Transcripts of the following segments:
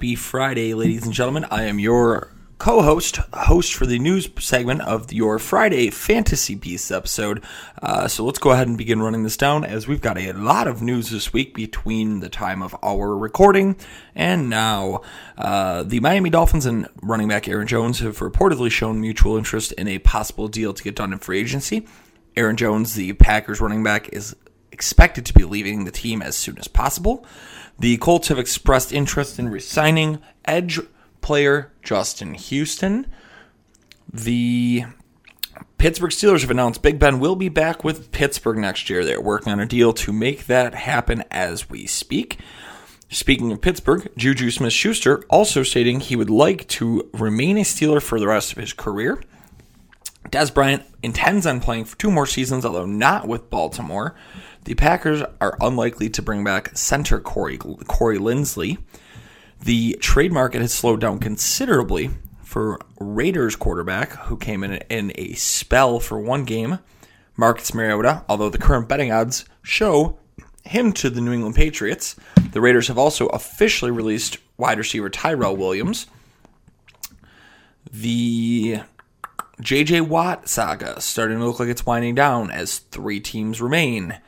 happy Friday, ladies and gentlemen. I am your co-host, host for the news segment of your Friday Fantasy Beasts episode. Uh, so let's go ahead and begin running this down, as we've got a lot of news this week between the time of our recording and now. Uh, the Miami Dolphins and running back Aaron Jones have reportedly shown mutual interest in a possible deal to get done in free agency. Aaron Jones, the Packers running back, is expected to be leaving the team as soon as possible. The Colts have expressed interest in resigning edge player Justin Houston. The Pittsburgh Steelers have announced Big Ben will be back with Pittsburgh next year. They're working on a deal to make that happen as we speak. Speaking of Pittsburgh, Juju Smith Schuster also stating he would like to remain a Steeler for the rest of his career. Dez Bryant intends on playing for two more seasons, although not with Baltimore. The Packers are unlikely to bring back center Corey, Corey Linsley. The trade market has slowed down considerably for Raiders quarterback, who came in in a spell for one game, Marcus Mariota, although the current betting odds show him to the New England Patriots. The Raiders have also officially released wide receiver Tyrell Williams. The JJ Watt saga starting to look like it's winding down as three teams remain.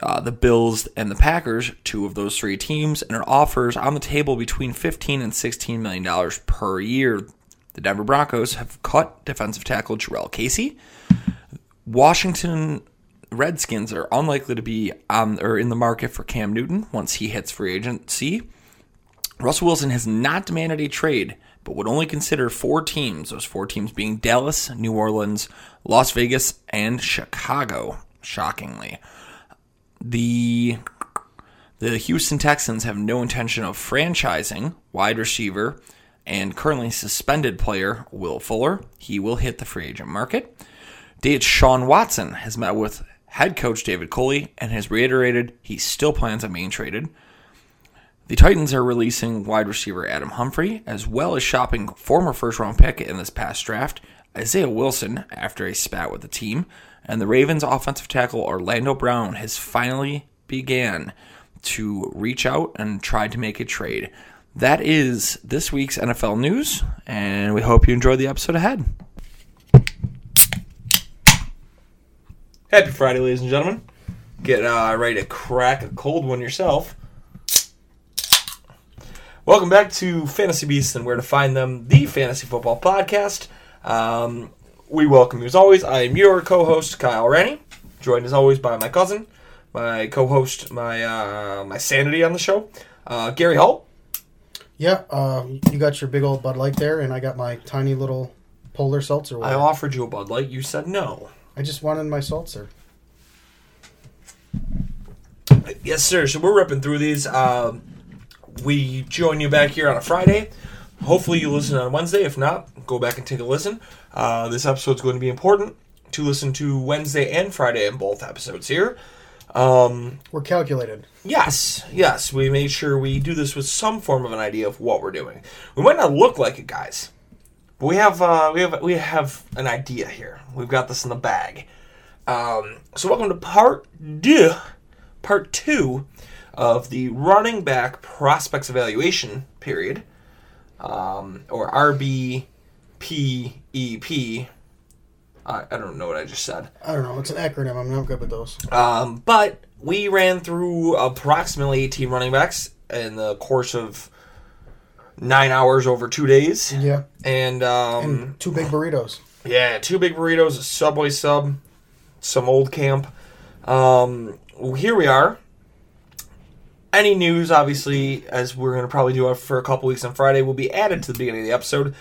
Uh, the Bills and the Packers, two of those three teams, and are offers on the table between 15 and 16 million dollars per year. The Denver Broncos have cut defensive tackle Jurrell Casey. Washington Redskins are unlikely to be on or in the market for Cam Newton once he hits free agency. Russell Wilson has not demanded a trade, but would only consider four teams, those four teams being Dallas, New Orleans, Las Vegas, and Chicago, shockingly. The the Houston Texans have no intention of franchising wide receiver and currently suspended player Will Fuller. He will hit the free agent market. Deshaun Watson has met with head coach David Culley and has reiterated he still plans on being traded. The Titans are releasing wide receiver Adam Humphrey, as well as shopping former first round pick in this past draft, Isaiah Wilson, after a spat with the team. And the Ravens offensive tackle Orlando Brown has finally began to reach out and try to make a trade. That is this week's NFL news, and we hope you enjoy the episode ahead. Happy Friday, ladies and gentlemen. Get uh, ready to crack a cold one yourself. Welcome back to Fantasy Beasts and Where to Find Them, the Fantasy Football Podcast. Um, we welcome you as always. I am your co-host Kyle Rennie, joined as always by my cousin, my co-host, my uh, my sanity on the show, uh, Gary Hall. Yeah, uh, you got your big old Bud Light there, and I got my tiny little Polar Seltzer. I offered you a Bud Light. You said no. I just wanted my seltzer. Yes, sir. So we're ripping through these. Um, we join you back here on a Friday. Hopefully, you listen on Wednesday. If not, go back and take a listen. Uh, this episode's going to be important to listen to Wednesday and Friday in both episodes here. Um, We're calculated. yes, yes, we made sure we do this with some form of an idea of what we're doing. We might not look like it, guys, but we have uh, we have we have an idea here. We've got this in the bag. Um, so welcome to part deux, part two of the running back prospects evaluation period, um, or RBPEP. I, I don't know what I just said. I don't know. It's an acronym. I'm not good with those. Um, but we ran through approximately 18 running backs in the course of nine hours over two days. Yeah. And, um, And two big burritos. yeah, two big burritos, a Subway sub, some old camp. Um, here we are. Any news, obviously, as we're going to probably do for a couple weeks on Friday, will be added to the beginning of the episode.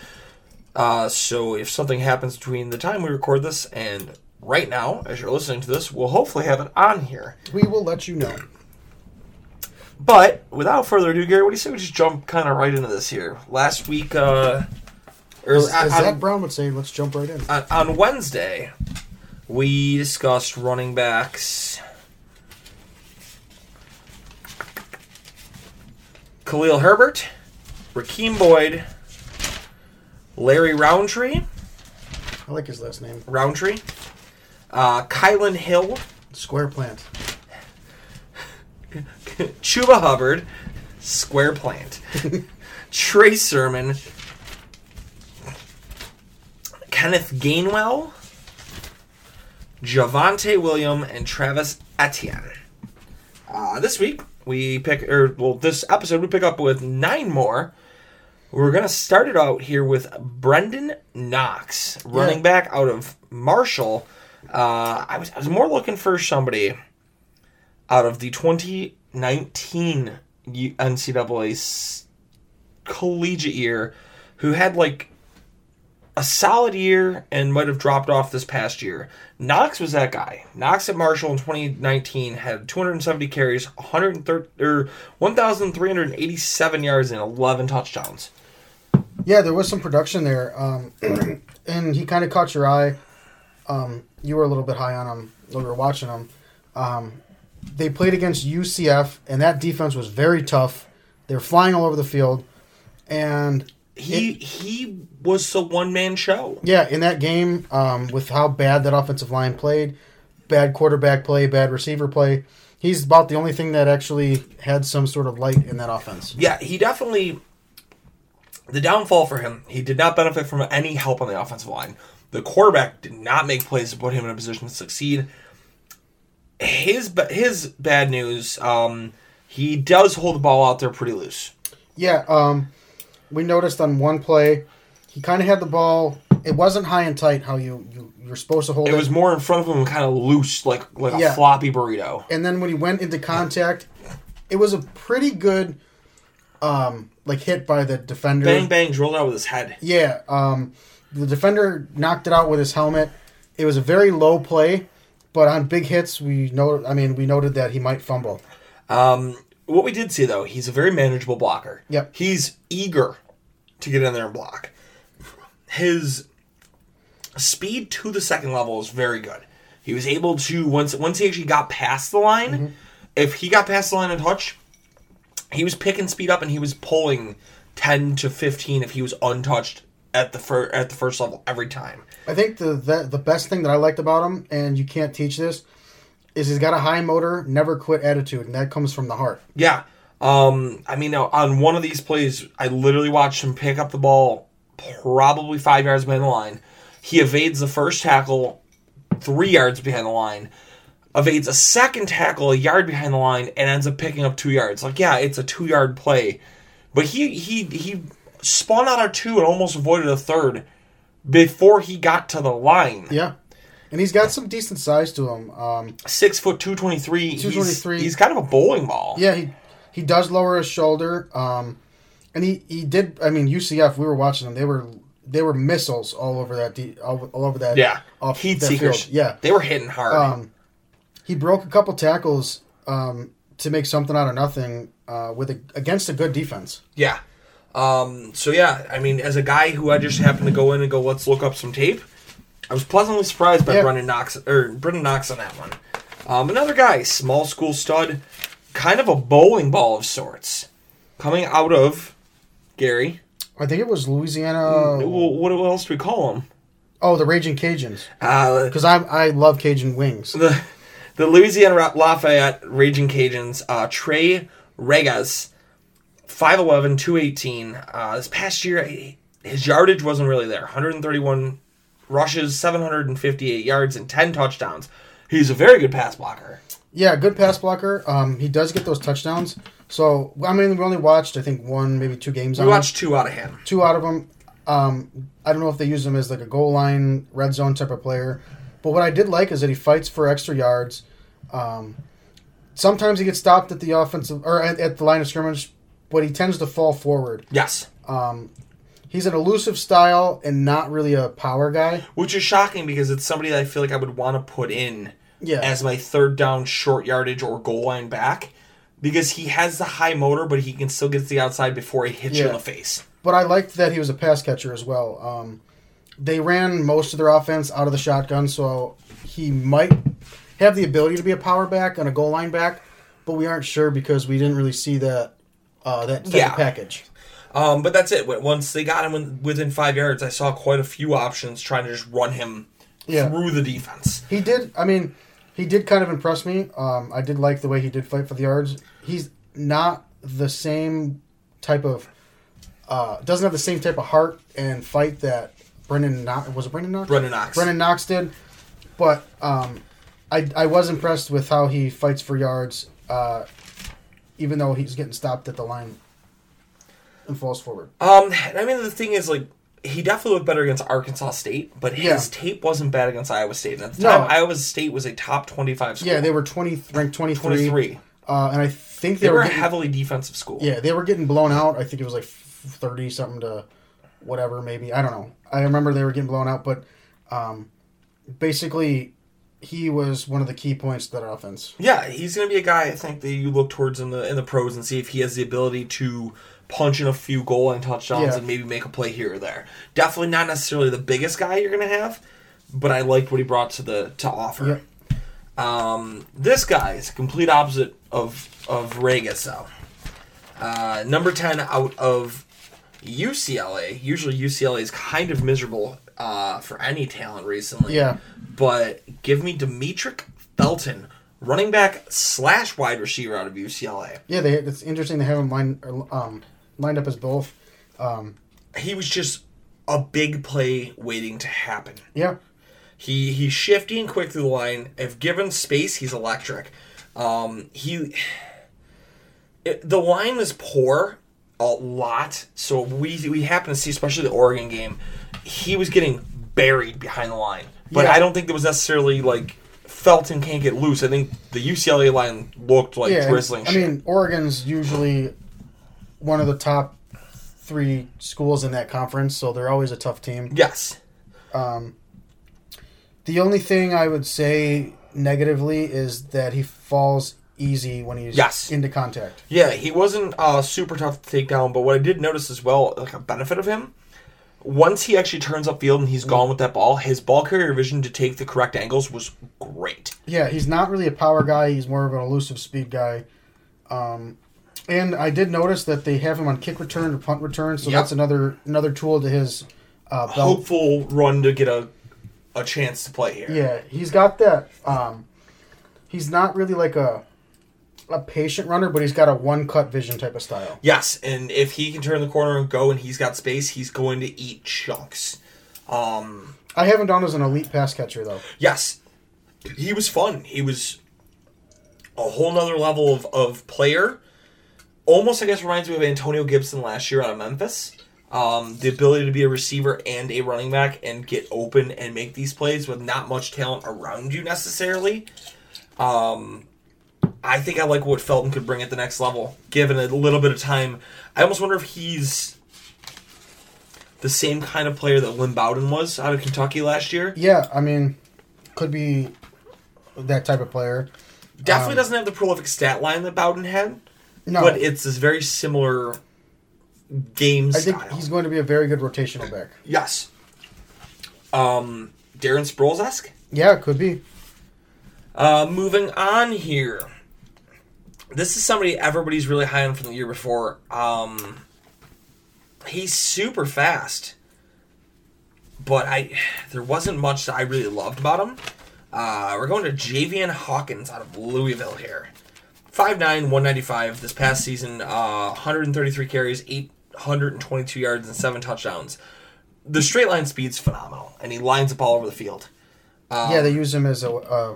Uh, so if something happens between the time we record this and right now, as you're listening to this, we'll hopefully have it on here. We will let you know. But without further ado, Gary, what do you say we just jump kind of right into this here? Last week, uh, or As, on- as Zach Brown would say, let's jump right in. on, on Wednesday, we discussed running backs. Khalil Herbert, Rakeem Boyd, Larry Rountree, I like his last name. Rountree, uh, Kylin Hill, Square plant. Chuba Hubbard, Square Plant, Trey Sermon, Kenneth Gainwell, Javonte William, and Travis Etienne. Uh, this week we pick, or well, this episode we pick up with nine more. We're gonna start it out here with Brenden Knox, running Yeah. back out of Marshall. Uh, I was I was more looking for somebody out of the 2019 NCAA collegiate year who had like a solid year and might have dropped off this past year. Knox was that guy. Knox at Marshall in 2019 had 270 carries, 130 or 1,387 yards and 11 touchdowns. Yeah, there was some production there, um, and he kind of caught your eye. Um, you were a little bit high on him when we were watching him. Um, they played against UCF, and that defense was very tough. They were flying all over the field, and He he was a one man show. yeah, in that game, um, with how bad that offensive line played, bad quarterback play, bad receiver play, he's about the only thing that actually had some sort of light in that offense. Yeah, he definitely. The downfall for him, he did not benefit from any help on the offensive line. The quarterback did not make plays to put him in a position to succeed. His his bad news, um, he does hold the ball out there pretty loose. Yeah, um, we noticed on one play, he kind of had the ball. It wasn't high and tight how you, you you're supposed to hold it. It was more in front of him, kind of loose, like like a floppy burrito. and then when he went into contact, it was a pretty good, um, like hit by the defender. Bang bangs drilled out with his head. Yeah, um, the defender knocked it out with his helmet. It was a very low play, but on big hits, we know. I mean, we noted that he might fumble. Um, what we did see though, he's a very manageable blocker. Yep. He's eager to get in there and block. His speed to the second level is very good. He was able to once once he actually got past the line, Mm-hmm. if he got past the line and touch, he was picking speed up and he was pulling ten to fifteen if he was untouched at the fir- at the first level every time. I think the, the the best thing that I liked about him, and you can't teach this, is he's got a high motor, never quit attitude, and that comes from the heart. Yeah. Um, I mean, on one of these plays, I literally watched him pick up the ball probably five yards behind the line. He evades the first tackle three yards behind the line, evades a second tackle a yard behind the line, and ends up picking up two yards. Like, yeah, it's a two yard play, but he he he spun out of two and almost avoided a third before he got to the line. Yeah, and he's got some decent size to him. Um, Six foot two twenty three. 223. He's, he's kind of a bowling ball. yeah, he he does lower his shoulder, um, and he he did. I mean, UCF. We were watching them. They were they were missiles all over that de- all, all over that. Yeah. off Heat seekers. field. Yeah, They were hitting hard. um, he broke a couple tackles um, to make something out of nothing uh, with a, against a good defense. Yeah. Um, so yeah, I mean, as a guy who I just happened to go in and go, let's look up some tape. I was pleasantly surprised by Yeah. Brenden Knox or Brenden Knox on that one. Um, another guy, small school stud, kind of a bowling ball of sorts, coming out of Gary. I think it was Louisiana. Well, what else do we call him? Oh, the Raging Cajuns. Uh, Because I I love Cajun wings. the the Louisiana Lafayette Raging Cajuns, uh, Trey Ragas, 5'11", 218. Uh, this past year, his yardage wasn't really there. 131 rushes, 758 yards, and 10 touchdowns. He's a very good pass blocker. Yeah, good pass blocker. Um, he does get those touchdowns. So I mean, we only watched I think one, maybe two games We on him. watched two out of him. two out of them. Um, I don't know if they use him as like a goal line, red zone type of player. But what I did like is that he fights for extra yards. Um, sometimes he gets stopped at the offensive or at, at the line of scrimmage, but he tends to fall forward. Yes. He's an elusive style and not really a power guy. Which is shocking because it's somebody that I feel like I would want to put in Yeah. as my third down short yardage or goal line back because he has the high motor, but he can still get to the outside before he hits you in the face. But I liked that he was a pass catcher as well. Um, they ran most of their offense out of the shotgun, so he might have the ability to be a power back and a goal line back, but we aren't sure because we didn't really see that uh, that Yeah. package. Um, but that's it. Once they got him within five yards, I saw quite a few options trying to just run him Yeah. through the defense. He did. I mean, he did kind of impress me. Um, I did like the way he did fight for the yards. He's not the same type of. Uh, doesn't have the same type of heart and fight that Brenden Knox was it Brenden Knox? Brenden Knox. Brenden Knox did, but um, I I was impressed with how he fights for yards, uh, even though he's getting stopped at the line and falls forward. Um, I mean, the thing is, like, he definitely looked better against Arkansas State, but his Yeah. tape wasn't bad against Iowa State. And at the No. time, Iowa State was a top 25 school. Yeah, they were twenty ranked twenty 23. uh, and I think they, They were a getting, heavily defensive school. Yeah, they were getting blown out. I think it was like thirty something to whatever, maybe I don't know. I remember they were getting blown out, but um, basically, he was one of the key points to that offense. Yeah, he's going to be a guy I think that you look towards in the in the pros and see if he has the ability to punch in a few goal line touchdowns Yeah. and maybe make a play here or there. Definitely not necessarily the biggest guy you're going to have, but I liked what he brought to the to offer. Um, this guy is complete opposite of of Ragas though. Uh, number ten out of UCLA. Usually UCLA is kind of miserable uh, for any talent recently. Yeah. But give me Demetric Felton, running back slash wide receiver out of UCLA. Yeah, they. It's interesting they have him lined um, lined up as both. Um, He was just a big play waiting to happen. yeah, He he's shifty and quick through the line. If given space, he's electric. Um, he it, the line is poor a lot, so we we happen to see, especially the Oregon game, he was getting buried behind the line. But Yeah. I don't think there was necessarily like Felton can't get loose. I think the UCLA line looked like yeah. drizzling. I shit. mean, Oregon's usually one of the top three schools in that conference, so they're always a tough team. yes, um, The only thing I would say negatively is that he falls easy when he's Yes. into contact. Yeah, he wasn't uh, super tough to take down, but what I did notice as well, like a benefit of him, once he actually turns upfield and he's gone with that ball, his ball carrier vision to take the correct angles was great. Yeah, he's not really a power guy. He's more of an elusive speed guy. Um, and I did notice that they have him on kick return or punt return, so Yep. that's another another tool to his uh, belt. Hopeful run to get a a chance to play here. Yeah, he's got that. Um, he's not really like a a patient runner, but he's got a one cut vision type of style. Yes, and if he can turn the corner and go and he's got space, he's going to eat chunks. Um, I haven't done as an elite pass catcher though. yes, he was fun. He was a whole nother level of, of player. Almost, I guess, reminds me of Antonio Gibson last year out of Memphis. Um, the ability to be a receiver and a running back and get open and make these plays with not much talent around you necessarily. Um, I think I like what Felton could bring at the next level, given a little bit of time. I almost wonder if he's the same kind of player that Lynn Bowden was out of Kentucky last year. Yeah, I mean, could be that type of player. Definitely Um, doesn't have the prolific stat line that Bowden had, No, but it's this very similar game I style. think he's going to be a very good rotational back. yes. Um, Darren Sproles esque. Yeah, could be. Uh, moving on here. This is somebody everybody's really high on from the year before. Um, he's super fast, but I there wasn't much that I really loved about him. Uh, we're going to Javian Hawkins out of Louisville here. 5'9", 195 this past season, uh, 133 carries, 822 yards, and 7 touchdowns. The straight line speed's phenomenal, and he lines up all over the field. Um, yeah, they use him as a. Uh,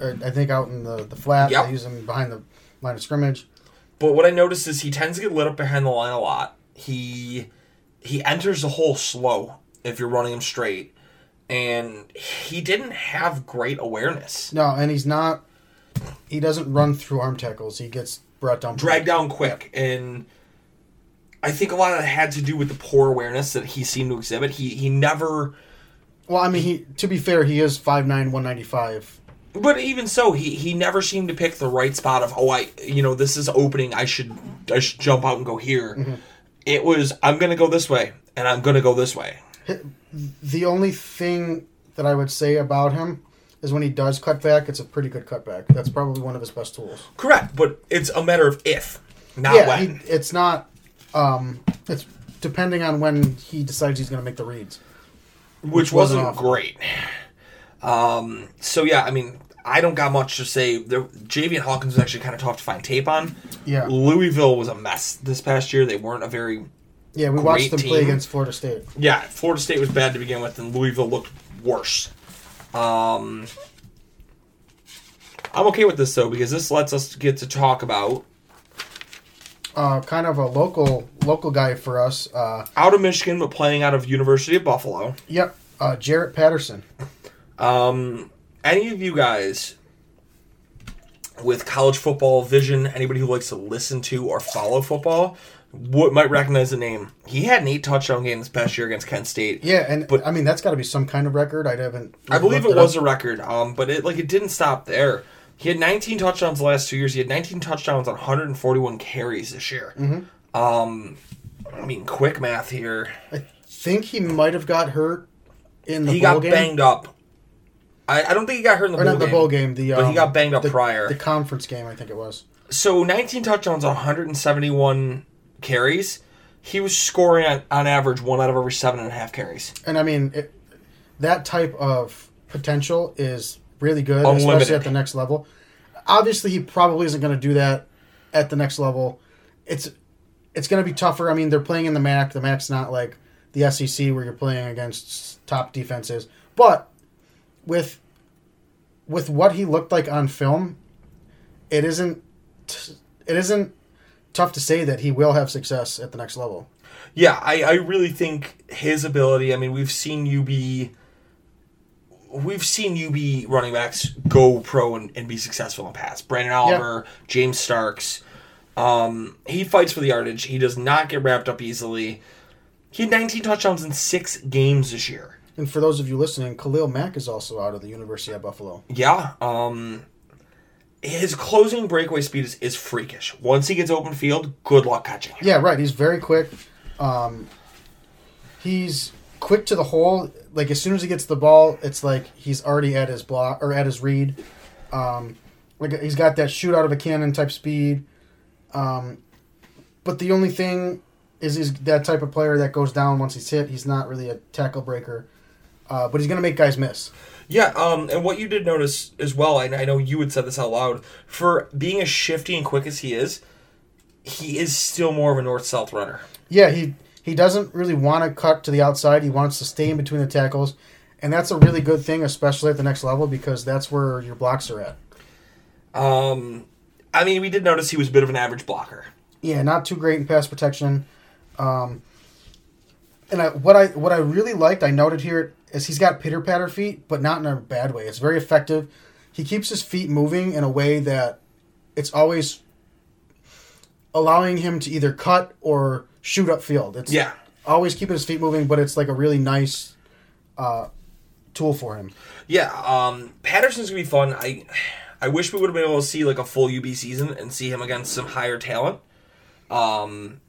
uh, I think out in the the flat, Yep. they use him behind the line of scrimmage. But what I noticed is he tends to get lit up behind the line a lot. He he enters the hole slow if you're running him straight, and he didn't have great awareness. No, and he's not. he doesn't run through arm tackles. He gets brought down. dragged down quick and I think a lot of that had to do with the poor awareness that he seemed to exhibit. He he never Well, I mean, he to be fair, he is 5'9", 195. But even so he he never seemed to pick the right spot of oh I you know this is opening I should I should jump out and go here. It was I'm going to go this way and I'm going to go this way. The only thing that I would say about him is when he does cut back, it's a pretty good cutback. That's probably one of his best tools. Correct, but it's a matter of if, not yeah, when. he, it's not. Um, it's depending on when he decides he's going to make the reads. which wasn't wasn't great. Um, so yeah, I mean, I don't got much to say. There, Javian Hawkins was actually kind of tough to find tape on. Yeah. Louisville was a mess this past year. They weren't a very Yeah, we watched them Great play against Florida State. yeah. Florida State was bad to begin with, and Louisville looked worse. Um, I'm okay with this though because this lets us get to talk about Uh, kind of a local local guy for us. Uh, out of Michigan but playing out of University of Buffalo. yep, uh, Jaret Patterson. Um, any of you guys with college football vision, anybody who likes to listen to or follow football, would, might recognize the name. He had an eight touchdown game this past year against Kent State. Yeah, and But- I mean that's got to be some kind of record. I haven't. I believe looked it was a record. Um, but it like it didn't stop there. He had 19 touchdowns the last two years. He had 19 touchdowns on 141 carries this year. Mm-hmm. Um, I mean, quick math here. I think he might have got hurt in the he got game. banged up. I, I don't think he got hurt in the or bowl not the game. bowl game. The but he um, got banged up the, prior. The conference game, I think it was. So 19 touchdowns 171 carries. He was scoring on, on average one out of every seven and a half carries. And I mean, it, that type of potential is really good, Unlimited. especially at the next level. Obviously, he probably isn't going to do that at the next level. It's it's going to be tougher. I mean, they're playing in the MAC. The MAC's not like the SEC where you're playing against top defenses. But with with what he looked like on film, it isn't it isn't tough to say that he will have success at the next level. Yeah, I, I really think his ability. I mean, we've seen you be We've seen UB running backs go pro and, and be successful in the past. Branden Oliver, James Starks. Um, he fights for the yardage. He does not get wrapped up easily. He had 19 touchdowns in six games this year. And for those of you listening, Khalil Mack is also out of the University of Buffalo. Yeah. Um, his closing breakaway speed is, is freakish. Once he gets open field, good luck catching him. Yeah, right. He's very quick. Um, he's quick to the hole. Like as soon as he gets the ball, it's like he's already at his block or at his read. Um, like he's got that shoot out of a cannon type speed. Um, but the only thing is he's that type of player that goes down once he's hit. He's not really a tackle breaker, uh, but he's gonna make guys miss. Yeah, um, and what you did notice as well, I, I know you had said this out loud, for being as shifty and quick as he is, he is still more of a north south runner. Yeah, he he doesn't really want to cut to the outside. He wants to stay in between the tackles, and that's a really good thing, especially at the next level, because that's where your blocks are at. Um, I mean, we did notice he was a bit of an average blocker. Yeah, not too great in pass protection. Um, and I, what I what I really liked, I noted here, is he's got pitter patter feet, but not in a bad way. It's very effective. He keeps his feet moving in a way that it's always allowing him to either cut or shoot upfield. It's Yeah. always keeping his feet moving, but it's like a really nice uh, tool for him. Yeah, um, Patterson's gonna be fun. I, I wish we would have been able to see like a full UB season and see him against some higher talent. Um,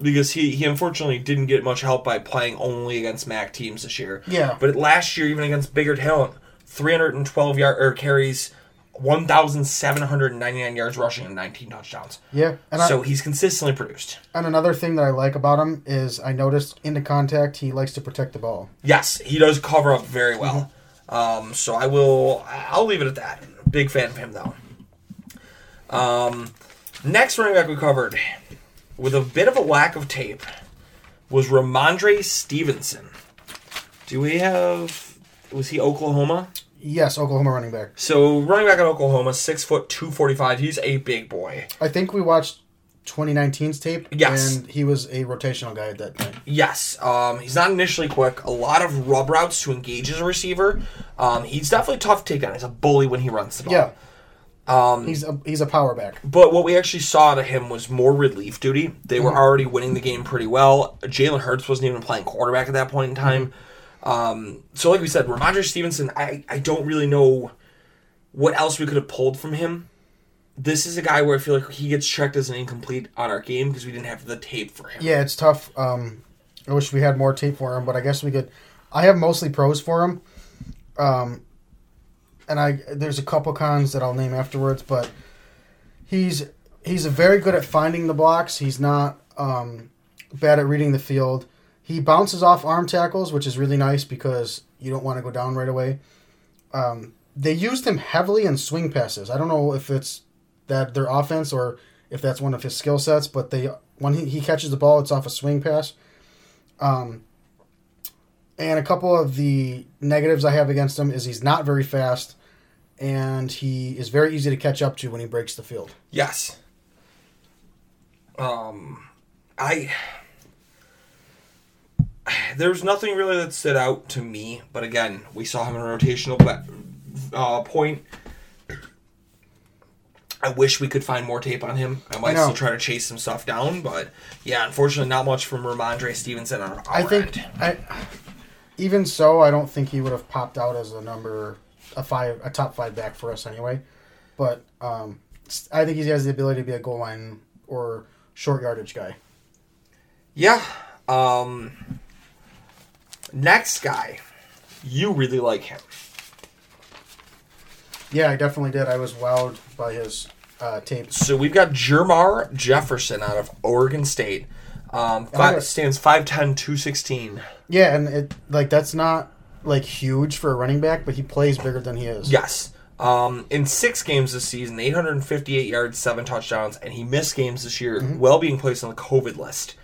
because he, he unfortunately didn't get much help by playing only against MAC teams this year. Yeah. But last year, even against bigger talent, 312 yard or carries, 1,799 yards rushing and 19 touchdowns. Yeah, and I, so he's consistently produced. and another thing that I like about him is I noticed into contact he likes to protect the ball. Yes, he does cover up very well. Um, so I will. I'll leave it at that. Big fan of him though. Um, next running back we covered with a bit of a lack of tape was Rhamondre Stevenson. Do we have? Was he Oklahoma? Yes, Oklahoma running back. So running back at Oklahoma, six foot two forty five. He's a big boy. I think we watched 2019's tape. Yes. And he was a rotational guy at that time. Yes, um, he's not initially quick. A lot of rub routes to engage as a receiver. Um, he's definitely tough to take down. He's a bully when he runs the ball. Yeah. Um, He's a he's a power back. But what we actually saw to him was more relief duty. They were already winning the game pretty well. Jalen Hurts wasn't even playing quarterback at that point in time. Um, so, like we said, Rhamondre Stevenson, I, I don't really know what else we could have pulled from him. This is a guy where I feel like he gets checked as an incomplete on our game because we didn't have the tape for him. Yeah, it's tough. Um, I wish we had more tape for him, but I guess we could. I have mostly pros for him, um, and I there's a couple cons that I'll name afterwards. But he's he's very good at finding the blocks. He's not um, bad at reading the field. He bounces off arm tackles, which is really nice because you don't want to go down right away. Um, they used him heavily in swing passes. I don't know if it's that their offense or if that's one of his skill sets, but they when he, he catches the ball, it's off a swing pass. Um, and a couple of the negatives I have against him is he's not very fast, and he is very easy to catch up to when he breaks the field. Yes. Um, I. There's nothing really that stood out to me, but again, we saw him in a rotational uh, point. I wish we could find more tape on him. I might know. still try to chase some stuff down, but yeah, unfortunately, not much from Rhamondre Stevenson on our I think end. I, even so, I don't think he would have popped out as a number a five a top five back for us anyway. But um, I think he has the ability to be a goal line or short yardage guy. Yeah. Um, next guy, you really like him. Yeah, I definitely did. I was wowed by his uh, tape. So we've got Jermar Jefferson out of Oregon State. Um, five, stands 5'10", 216. Yeah, and it like that's not like huge for a running back, but he plays bigger than he is. Yes. Um, in six games this season, 858 yards, seven touchdowns, and he missed games this year, Mm-hmm. well being placed on the COVID list.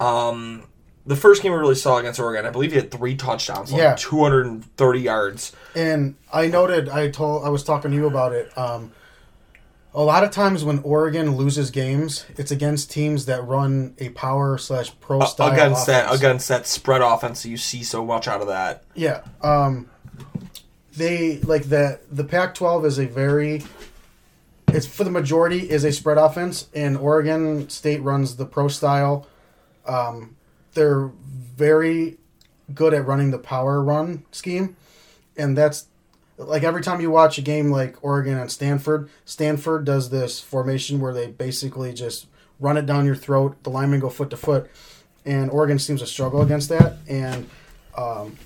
Um, the first game we really saw against Oregon, I believe he had three touchdowns, like Yeah. 230 yards. And I noted, I told, I was talking to you about it. Um, a lot of times when Oregon loses games, it's against teams that run a power slash pro style against that against that spread offense that you see so much out of that. Yeah. Um, they like the the Pac-12 is a very it's for the majority is a spread offense, and Oregon State runs the pro style. Um, they're very good at running the power run scheme, and that's like every time you watch a game like Oregon and Stanford, Stanford does this formation where they basically just run it down your throat. The linemen go foot to foot, and Oregon seems to struggle against that. And um,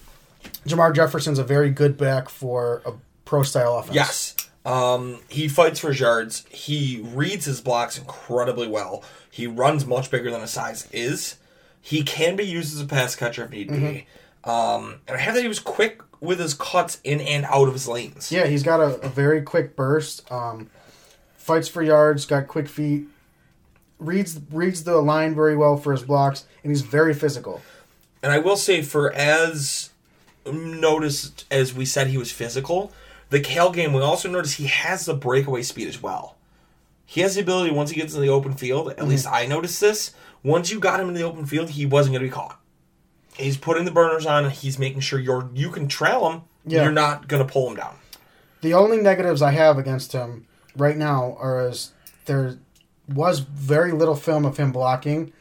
Jamar Jefferson's a very good back for a pro style offense. Yes. Um, he fights for yards. He reads his blocks incredibly well. He runs much bigger than his size is. He can be used as a pass catcher if need be. Um, and I have that he was quick with his cuts in and out of his lanes. Yeah, he's got a, a very quick burst. Um, fights for yards, got quick feet. Reads reads the line very well for his blocks, and he's very physical. And I will say, for as noticed as we said he was physical, the Cal game, we also noticed he has the breakaway speed as well. He has the ability, once he gets in the open field, at least I noticed this, once you got him in the open field, he wasn't going to be caught. He's putting the burners on, and he's making sure you're you can trail him, Yeah. you're not going to pull him down. The only negatives I have against him right now are as there was very little film of him blocking,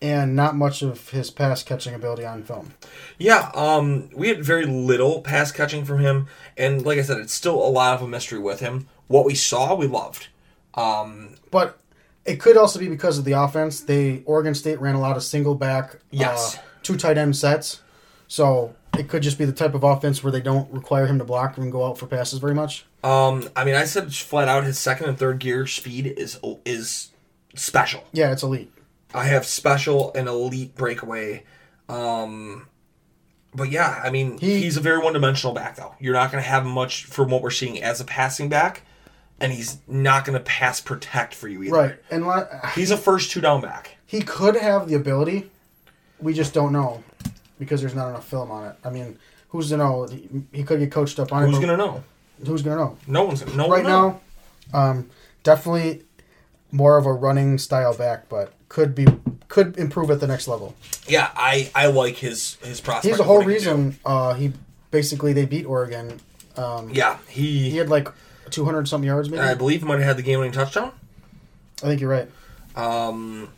and not much of his pass catching ability on film. Yeah, um, we had very little pass catching from him, and like I said, it's still a lot of a mystery with him. What we saw, we loved. Um, But it could also be because of the offense. They Oregon State ran a lot of single back, Yes. uh, two tight end sets. So it could just be the type of offense where they don't require him to block and go out for passes very much. Um, I mean, I said flat out his second and third gear speed is is special. Yeah, it's elite. I have special and elite breakaway. Um, but yeah, I mean, He- he's a very one dimensional back though. You're not going to have much from what we're seeing as a passing back, and he's not going to pass protect for you either. Right, and la- He's a first two down back. he could have the ability. We just don't know because there's not enough film on it. I mean, who's to know? He, could get coached up on Who's it. Who's going to know? Who's gonna know? No one's gonna. No right now, um, definitely more of a running style back, but could be could improve at the next level. Yeah, I I like his his prospect. He's the whole reason uh, he basically they beat Oregon. Um, Yeah, he, he had like two hundred something yards, maybe. I believe he might have had the game-winning touchdown. I think you're right. Um,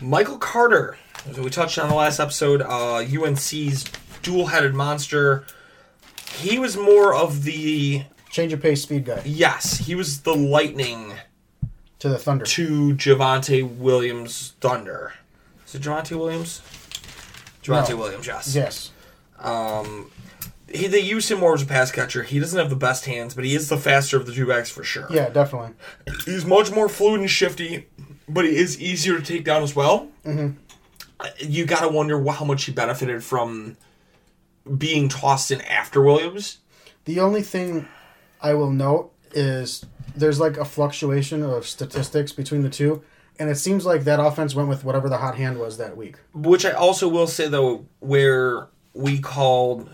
Michael Carter, as we touched on the last episode, uh, UNC's dual-headed monster. He was more of the Change of pace, speed guy yes, he was the lightning to the Thunder. to Javonte Williams Thunder. Is it Javonte Williams? Javonte No. Williams, yes. Yes. He, they use him more as a pass catcher. He doesn't have the best hands, but he is the faster of the two backs for sure. Yeah, definitely. He's much more fluid and shifty, but he is easier to take down as well. Mm-hmm. You got to wonder how much he benefited from being tossed in after Williams. The only thing I will note is there's like a fluctuation of statistics between the two, and it seems like that offense went with whatever the hot hand was that week. Which I also will say though, where we called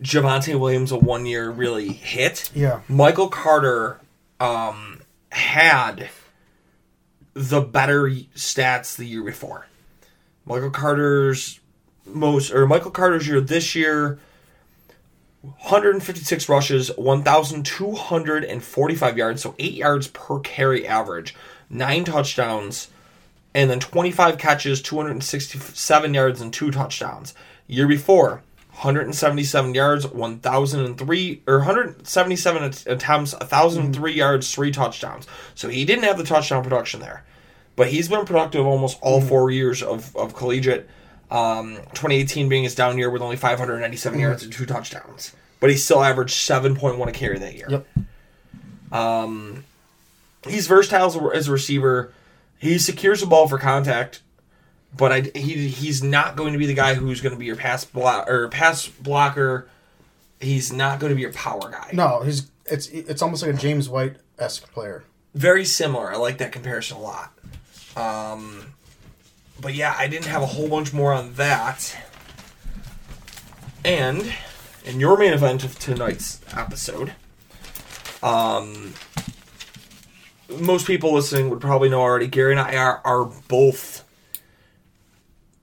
Javonte Williams a one year really hit. Yeah. Michael Carter um, had the better stats the year before. Michael Carter's most or Michael Carter's year this year 156 rushes, 1,245 yards, so 8 yards per carry average, 9 touchdowns, and then 25 catches, 267 yards, and 2 touchdowns. Year before, 177 yards, 1,003, or 177 attempts, 1,003 yards, 3 touchdowns. So he didn't have the touchdown production there. But he's been productive almost all mm. four years of, of collegiate. Um, 2018 being his down year with only 597 mm. yards and two touchdowns. But he still averaged 7.1 a carry that year. Yep. Um, he's versatile as a, as a receiver. He secures the ball for contact, but I, he he's not going to be the guy who's going to be your pass block or pass blocker. He's not going to be your power guy. No, he's it's it's almost like a James White esque player. very similar. I like that comparison a lot. Um, but yeah, I didn't have a whole bunch more on that. And in your main event of tonight's episode, um, most people listening would probably know already. Gary and I are, are both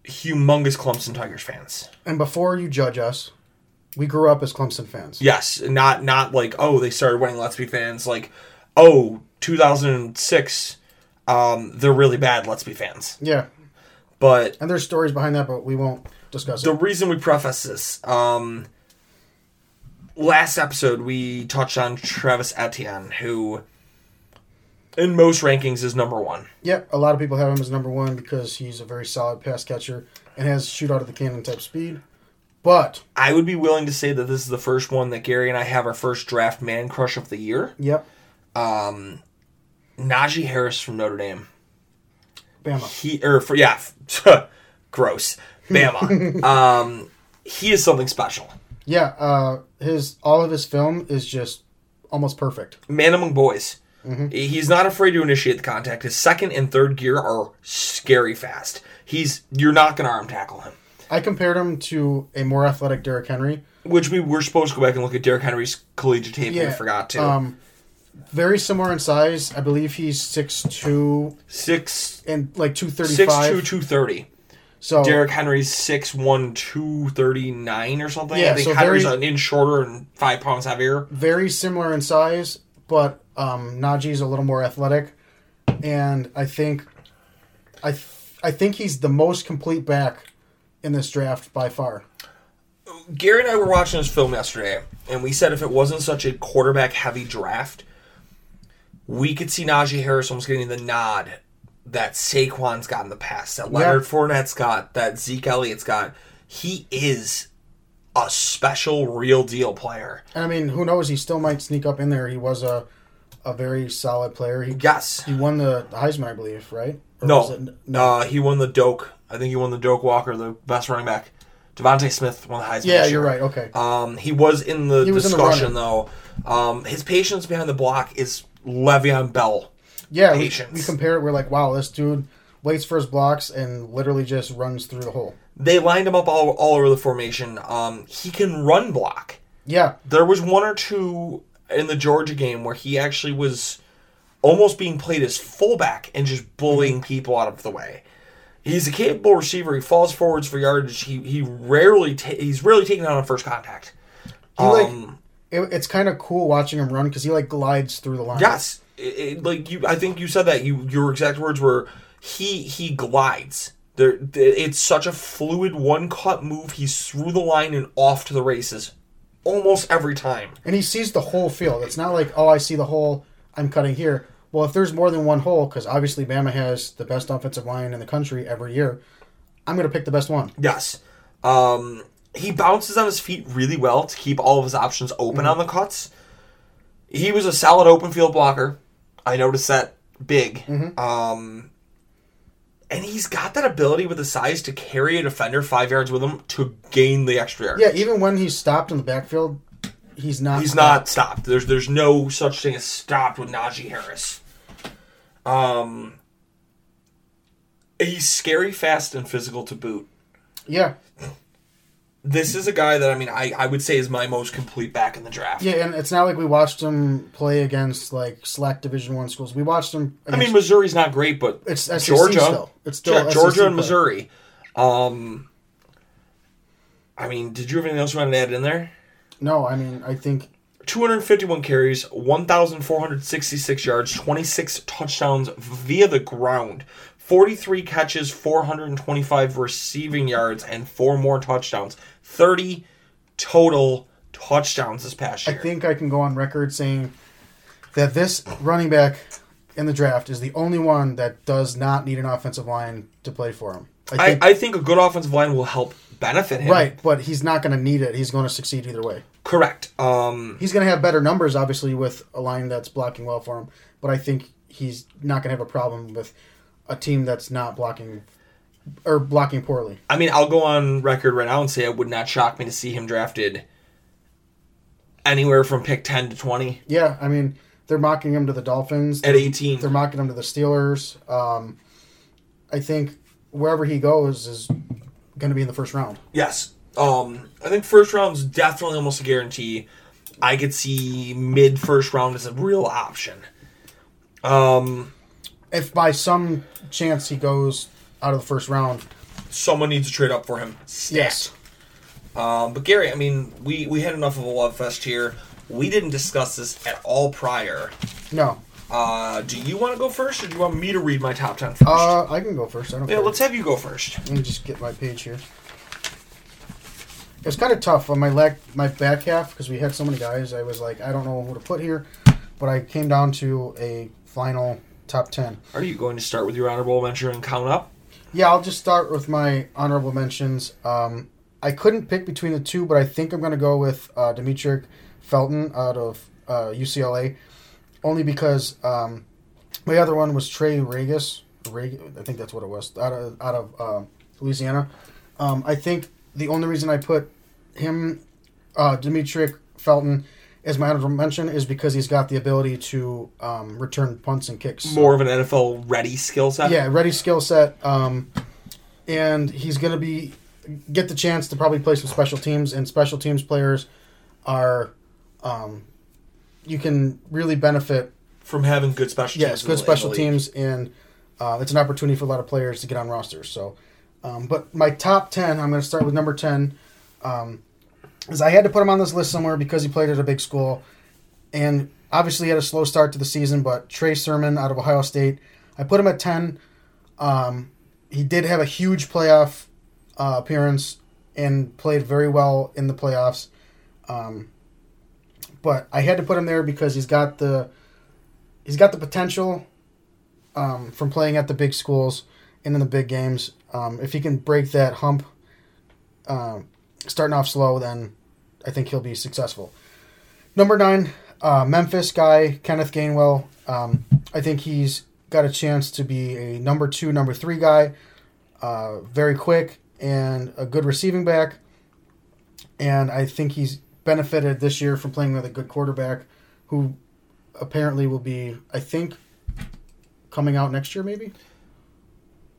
humongous Clemson Tigers fans. And before you judge us, we grew up as Clemson fans. Yes, not not like oh they started winning. Let's be fans. Like oh 2006, um, they're really bad. Let's be fans. Yeah. But And there's stories behind that, but we won't discuss it. the it. reason we preface this, um, last episode we touched on Travis Etienne, who in most rankings is number one. Yep, a lot of people have him as number one because he's a very solid pass catcher and has shoot out of the cannon type speed. But I would be willing to say that this is the first one that Gary and I have our first draft man crush of the year. yep, Najee Harris from Notre Dame. Bama. he or for yeah, gross, Bama. um, he is something special. Yeah, uh, his all of his film is just almost perfect. Man among boys. Mm-hmm. He's not afraid to initiate the contact. His second and third gear are scary fast. He's you're not gonna arm tackle him. I compared him to a more athletic Derrick Henry. Which we were supposed to go back and look at Derrick Henry's collegiate tape, and Yeah, we forgot to. Um, very similar in size. I believe he's six two six and like two thirty six two two thirty. So Derrick Henry's six one two thirty nine or something. Yeah, I think so Henry's very- an inch shorter and five pounds heavier. very similar in size, but um, Najee's a little more athletic, and I think, I th- I think he's the most complete back in this draft by far. Gary and I were watching this film yesterday, and we said if it wasn't such a quarterback heavy draft, we could see Najee Harris almost getting the nod that Saquon's got in the past, that Leonard Fournette's got, that Zeke Elliott's got. He is a special, real deal player. And I mean, who knows? He still might sneak up in there. He was a a very solid player. He Yes. he won the Heisman, I believe, right? Or No. it- no. Uh, he won the Doak. I think he won the Doak Walker, the best running back. DeVonta Smith won the Heisman. yeah, you're right. Okay. Um, he was in the He was in the discussion though. Um, his patience behind the block is Le'Veon Bell. yeah, we, patience. we compare it. We're like, wow, this dude waits for his blocks and literally just runs through the hole. They lined him up all, all over the formation. Um, he can run block. Yeah, There was one or two in the Georgia game where he actually was almost being played as fullback and just bullying people out of the way. He's a capable receiver. He falls forwards for yardage. He he rarely ta- he's rarely taken out on first contact. he like Um, it, it's kind of cool watching him run because he like glides through the line. Yes, it, like you. I think you said that. You your exact words were he he glides. There, it's such a fluid one cut move. He's through the line and off to the races, almost every time. and he sees the whole field. It's not like oh, I see the hole, I'm cutting here. Well, if there's more than one hole, because obviously Bama has the best offensive line in the country every year, I'm going to pick the best one. Yes, um, he bounces on his feet really well to keep all of his options open on the cuts. He was a solid open field blocker. I noticed that big. Um, and he's got that ability with the size to carry a defender five yards with him to gain the extra yard. Yeah, even when he's stopped in the backfield, he's not. He's not stopped. There's there's no such thing as stopped with Najee Harris. Um, he's scary, fast, and physical to boot. Yeah, This is a guy that I mean I, I would say is my most complete back in the draft. yeah, and it's not like we watched him play against like select Division One schools. We watched him. I mean Missouri's not great, but It's SEC Georgia, still. It's still Yeah, Georgia and. Missouri. Um, I mean, did you have anything else you wanted to add in there? no, I mean, I think 251 carries, 1,466 yards, 26 touchdowns via the ground, 43 catches, 425 receiving yards, and four more touchdowns. 30 total touchdowns this past year. I think I can go on record saying that this running back in the draft is the only one that does not need an offensive line to play for him. I I, think, I think a good offensive line will help benefit him. right, but he's not going to need it. He's going to succeed either way. Correct. Um, He's going to have better numbers, obviously, with a line that's blocking well for him. But I think he's not going to have a problem with a team that's not blocking or blocking poorly. I mean, I'll go on record right now and say it would not shock me to see him drafted anywhere from pick 10 to 20 Yeah, I mean, they're mocking him to the Dolphins. at 18. They're mocking him to the Steelers. Um, I think wherever he goes is going to be in the first round. Yes. Um, I think first round's definitely almost a guarantee. I could see mid first round as a real option. Um, If by some chance he goes out of the first round, someone needs to trade up for him. Stat. yes. Um, but Gary, I mean, we we had enough of a love fest here. We didn't discuss this at all prior. No. Uh, do you want to go first, or do you want me to read my top ten first? Uh, I can go first. I don't yeah, care. let's have you go first. Let me just get my page here. It was kind of tough on my leg, my back half because we had so many guys. I was like, I don't know who to put here, but I came down to a final top ten. Are you going to start with your honorable mention and count up? Yeah, I'll just start with my honorable mentions. Um, I couldn't pick between the two, but I think I'm going to go with uh, Demetric Felton out of uh, UCLA, only because um, my other one was Trey Ragas. Reg- I think that's what it was out of out of uh, Louisiana. Um, I think the only reason I put him, uh, Demetric Felton, as my honorable mention is because he's got the ability to um, return punts and kicks. More of an NFL ready skill set. yeah, ready skill set. Um, and he's going to be get the chance to probably play some special teams. And special teams players are, um, you can really benefit. From having good special teams. in good special teams, and uh, it's an opportunity for a lot of players to get on rosters. So, um, but my top ten, I'm going to start with number ten. Um, is I had to put him on this list somewhere because he played at a big school, and obviously had a slow start to the season. But Trey Sermon out of Ohio State, I put him at ten. Um, he did have a huge playoff uh, appearance and played very well in the playoffs. Um, but I had to put him there because he's got the he's got the potential um, from playing at the big schools and in the big games. Um, if he can break that hump, um, starting off slow, then I think he'll be successful. Number nine, uh, Memphis guy Kenneth Gainwell. Um, I think he's got a chance to be a number two, number three guy. Uh, very quick and a good receiving back. And I think he's benefited this year from playing with a good quarterback who apparently will be, I think, coming out next year, maybe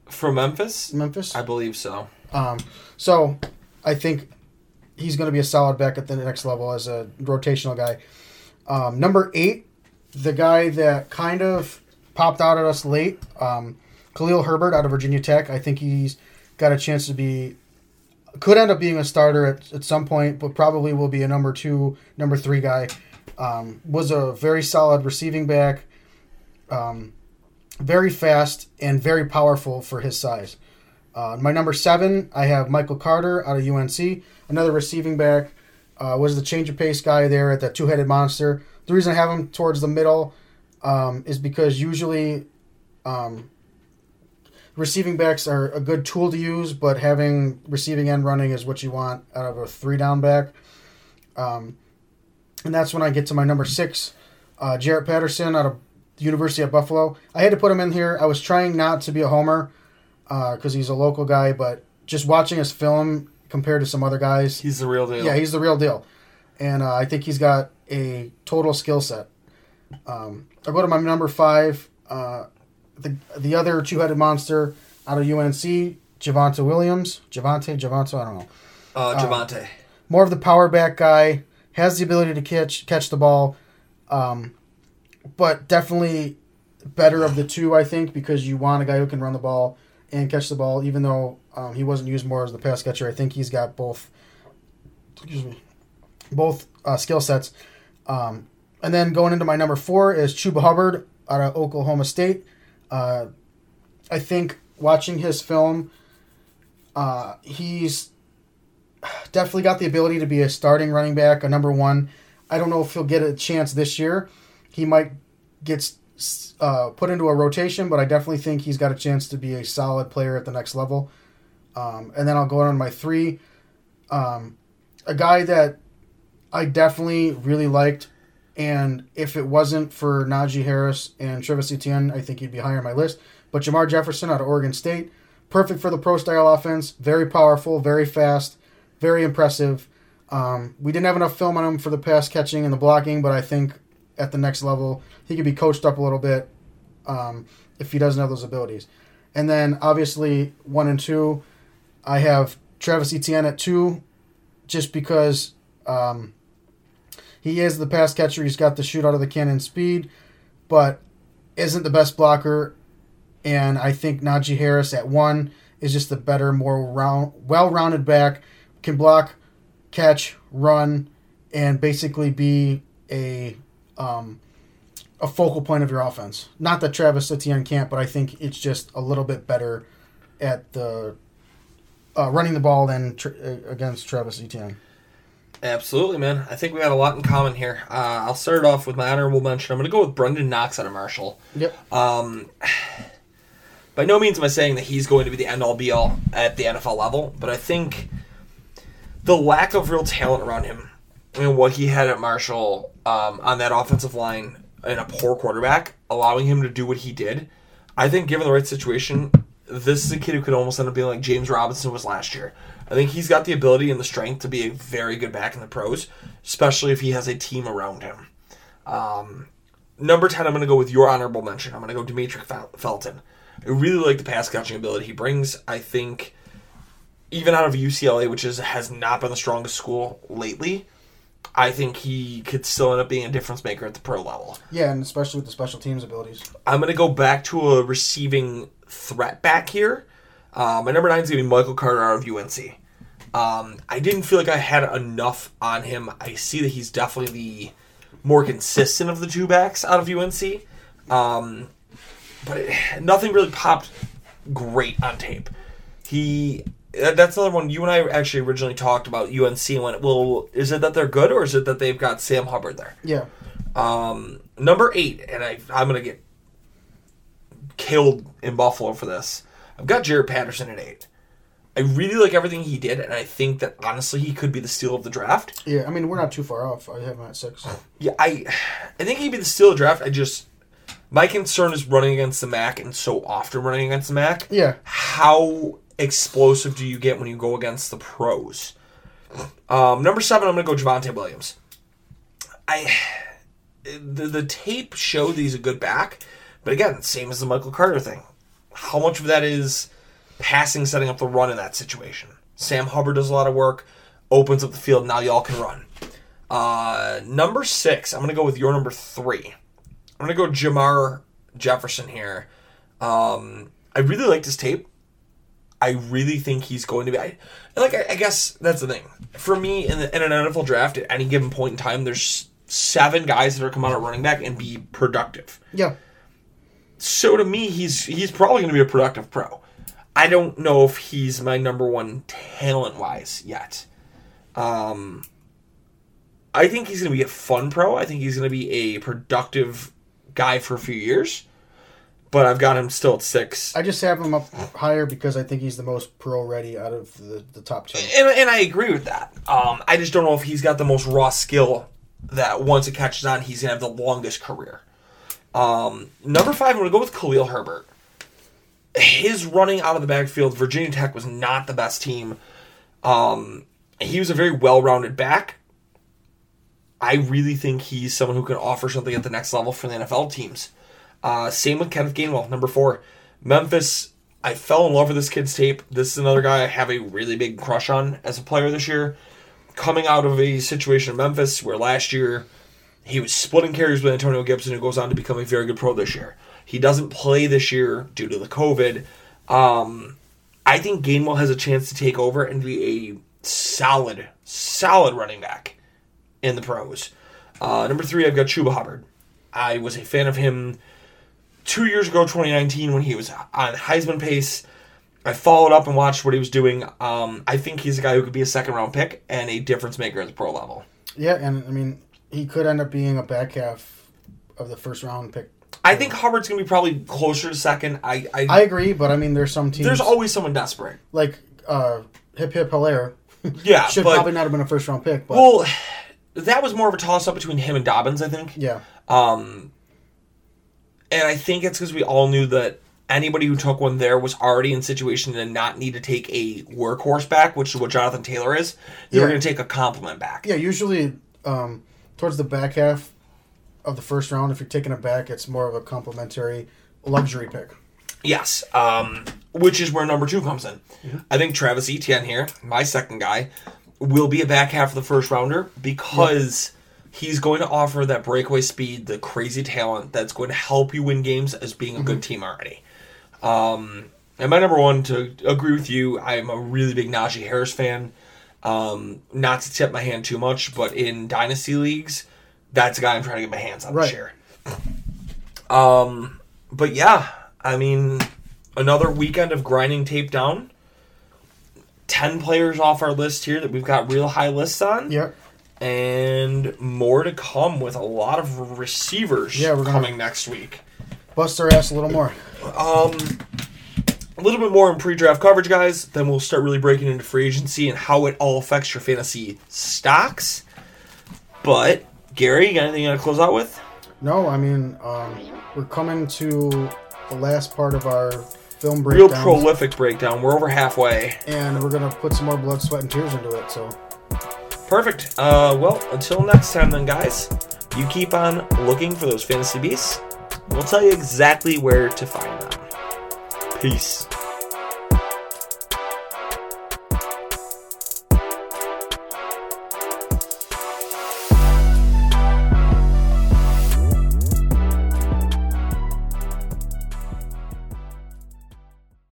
From Memphis? Memphis. I believe so. Um, so I think he's going to be a solid back at the next level as a rotational guy. Um, number eight, the guy that kind of popped out at us late, um, Khalil Herbert out of Virginia Tech. I think he's got a chance to be could end up being a starter at, at some point, but probably will be a number two, number three guy. Um, was a very solid receiving back, um, very fast and very powerful for his size. Uh, my number seven, I have Michael Carter out of UNC, another receiving back. Uh, was the change of pace guy there at that two headed monster. The reason I have him towards the middle um, is because usually um, receiving backs are a good tool to use, but having receiving end running is what you want out of a three down back. Um, and that's when I get to my number six, uh, Jaret Patterson out of the University of Buffalo. I had to put him in here. I was trying not to be a homer because he's a local guy, but just watching his film compared to some other guys, He's the real deal. yeah, he's the real deal, and uh, I think he's got a total skill set. Um, I go to my number five, uh, the the other two headed monster out of UNC, Javonte Williams, Javante, Javante, I don't know. uh, Javante. More of the power back guy, has the ability to catch catch the ball, um, but definitely better of the two, I think, because you want a guy who can run the ball and catch the ball. Even though um, he wasn't used more as the pass catcher, I think he's got both. Excuse me, both uh, skill sets. Um, and then going into my number four is Chuba Hubbard out of Oklahoma State. Uh, I think watching his film, uh, he's definitely got the ability to be a starting running back, a number one. I don't know if he'll get a chance this year. He might get uh, put into a rotation, but I definitely think he's got a chance to be a solid player at the next level. Um, and then I'll go on my three. Um, a guy that I definitely really liked, and if it wasn't for Najee Harris and Travis Etienne, I think he'd be higher on my list. But Jermar Jefferson out of Oregon State, perfect for the pro style offense, very powerful, very fast, very impressive. Um, we didn't have enough film on him for the pass catching and the blocking, but I think at the next level he could be coached up a little bit um, if he doesn't have those abilities. And then obviously one and two, I have Travis Etienne at two, just because um, he is the pass catcher. He's got the shoot out of the cannon speed, but isn't the best blocker. And I think Najee Harris at one is just the better, more round, well-rounded back. Can block, catch, run, and basically be a um, a focal point of your offense. Not that Travis Etienne can't, but I think it's just a little bit better at the uh, running the ball than tr- uh, against Travis Etienne. Absolutely, man. I think we have a lot in common here. Uh, I'll start it off with my honorable mention. I'm going to go with Brenden Knox out of Marshall. Yep. Um, by no means am I saying that he's going to be the end all be all at the NFL level, but I think the lack of real talent around him and what he had at Marshall um, on that offensive line and a poor quarterback, allowing him to do what he did, I think given the right situation, this is a kid who could almost end up being like James Robinson was last year. I think he's got the ability and the strength to be a very good back in the pros, especially if he has a team around him. Um, number 10, I'm going to go with your honorable mention. I'm going to go Demetric Fel- Felton. I really like the pass catching ability he brings. I think even out of UCLA, which is has not been the strongest school lately, I think he could still end up being a difference maker at the pro level. Yeah, and especially with the special teams abilities. I'm going to go back to a receiving threat back here. Uh, my number nine is going to be Michael Carter out of UNC. Um, I didn't feel like I had enough on him. I see that he's definitely the more consistent of the two backs out of UNC. Um, but it, nothing really popped great on tape. He that's another one. You and I actually originally talked about UNC and went, well, is it that they're good or is it that they've got Sam Hubbard there? Yeah. Um, number eight, and I, I'm gonna get killed in Buffalo for this. I've got Jaret Patterson at eight. I really like everything he did, and I think that honestly he could be the steal of the draft. Yeah, I mean, we're not too far off. I have him at six. Yeah, I, I think he'd be the steal of the draft. I just my concern is running against the MAC and so often running against the MAC. Yeah. How explosive do you get when you go against the pros? Um, number seven, I'm gonna go Javonte Williams. I the, the tape showed that he's a good back, but again, same as the Michael Carter thing. How much of that is passing, setting up the run in that situation? Sam Hubbard does a lot of work, opens up the field. Now y'all can run. Uh, number six, I'm gonna go with your number three. I'm gonna go Jermar Jefferson here. Um, I really liked his tape. I really think he's going to be. I, like, I, I guess that's the thing. For me, in, the, in an NFL draft, at any given point in time, there's seven guys that are come out at running back and be productive. Yeah. So to me, he's he's probably going to be a productive pro. I don't know if he's my number one talent wise yet. Um, I think he's going to be a fun pro. I think he's going to be a productive guy for a few years. But I've got him still at six. I just have him up higher because I think he's the most pro ready out of the, the top two. and, and I agree with that. Um, I just don't know if he's got the most raw skill that once it catches on, he's gonna have the longest career. Um, number five, I'm gonna go with Khalil Herbert. His running out of the backfield, Virginia Tech was not the best team. Um, he was a very well-rounded back. I really think he's someone who can offer something at the next level for the NFL teams. Uh, same with Kenneth Gainwell, number four. Memphis, I fell in love with this kid's tape. This is another guy I have a really big crush on as a player this year. Coming out of a situation in Memphis where last year he was splitting carries with Antonio Gibson, who goes on to become a very good pro this year. He doesn't play this year due to the COVID. Um, I think Gainwell has a chance to take over and be a solid, solid running back in the pros. Uh, number three, I've got Chuba Hubbard. I was a fan of him two years ago, 2019, when he was on Heisman pace. I followed up and watched what he was doing. Um, I think he's a guy who could be a second round pick and a difference maker at the pro level. Yeah, and I mean, he could end up being a back half of the first round pick. I think Hubbard's going to be probably closer to second. I, I, I agree, but I mean, there's some teams there's always someone desperate. like uh, Hip Hip Helaire. Yeah, should but probably not have been a first round pick. But well, that was more of a toss up between him and Dobbins. I think. yeah, Um, and I think it's because we all knew that anybody who took one there was already in situation to not need to take a workhorse back, which is what Jonathan Taylor is. They were going to take a compliment back. yeah. Usually, um, towards the back half of the first round, if you're taking it back, it's more of a complimentary luxury pick. Yes, um, which is where number two comes in. I think Travis Etienne here, my second guy, will be a back half of the first rounder because he's going to offer that breakaway speed, the crazy talent that's going to help you win games as being a good team already. Um, and my number one, to agree with you, I'm a really big Najee Harris fan. Um, not to tip my hand too much, but in dynasty leagues, that's a guy I'm trying to get my hands on Right. this year. Um, but yeah, I mean, another weekend of grinding tape down. Ten players off our list here that we've got real high lists on, Yeah, and more to come with a lot of receivers Yeah, we're coming next week. bust their ass a little more. Um, a little bit more in pre-draft coverage, guys. Then we'll start really breaking into free agency and how it all affects your fantasy stocks. But Gary, you got anything you want to close out with? No, I mean, um, we're coming to the last part of our film breakdown. Real prolific breakdown. We're over halfway. and we're gonna put some more blood, sweat, and tears into it. So, Perfect. Uh, well, until next time, then, guys, you keep on looking for those fantasy beasts. We'll tell you exactly where to find them. Peace.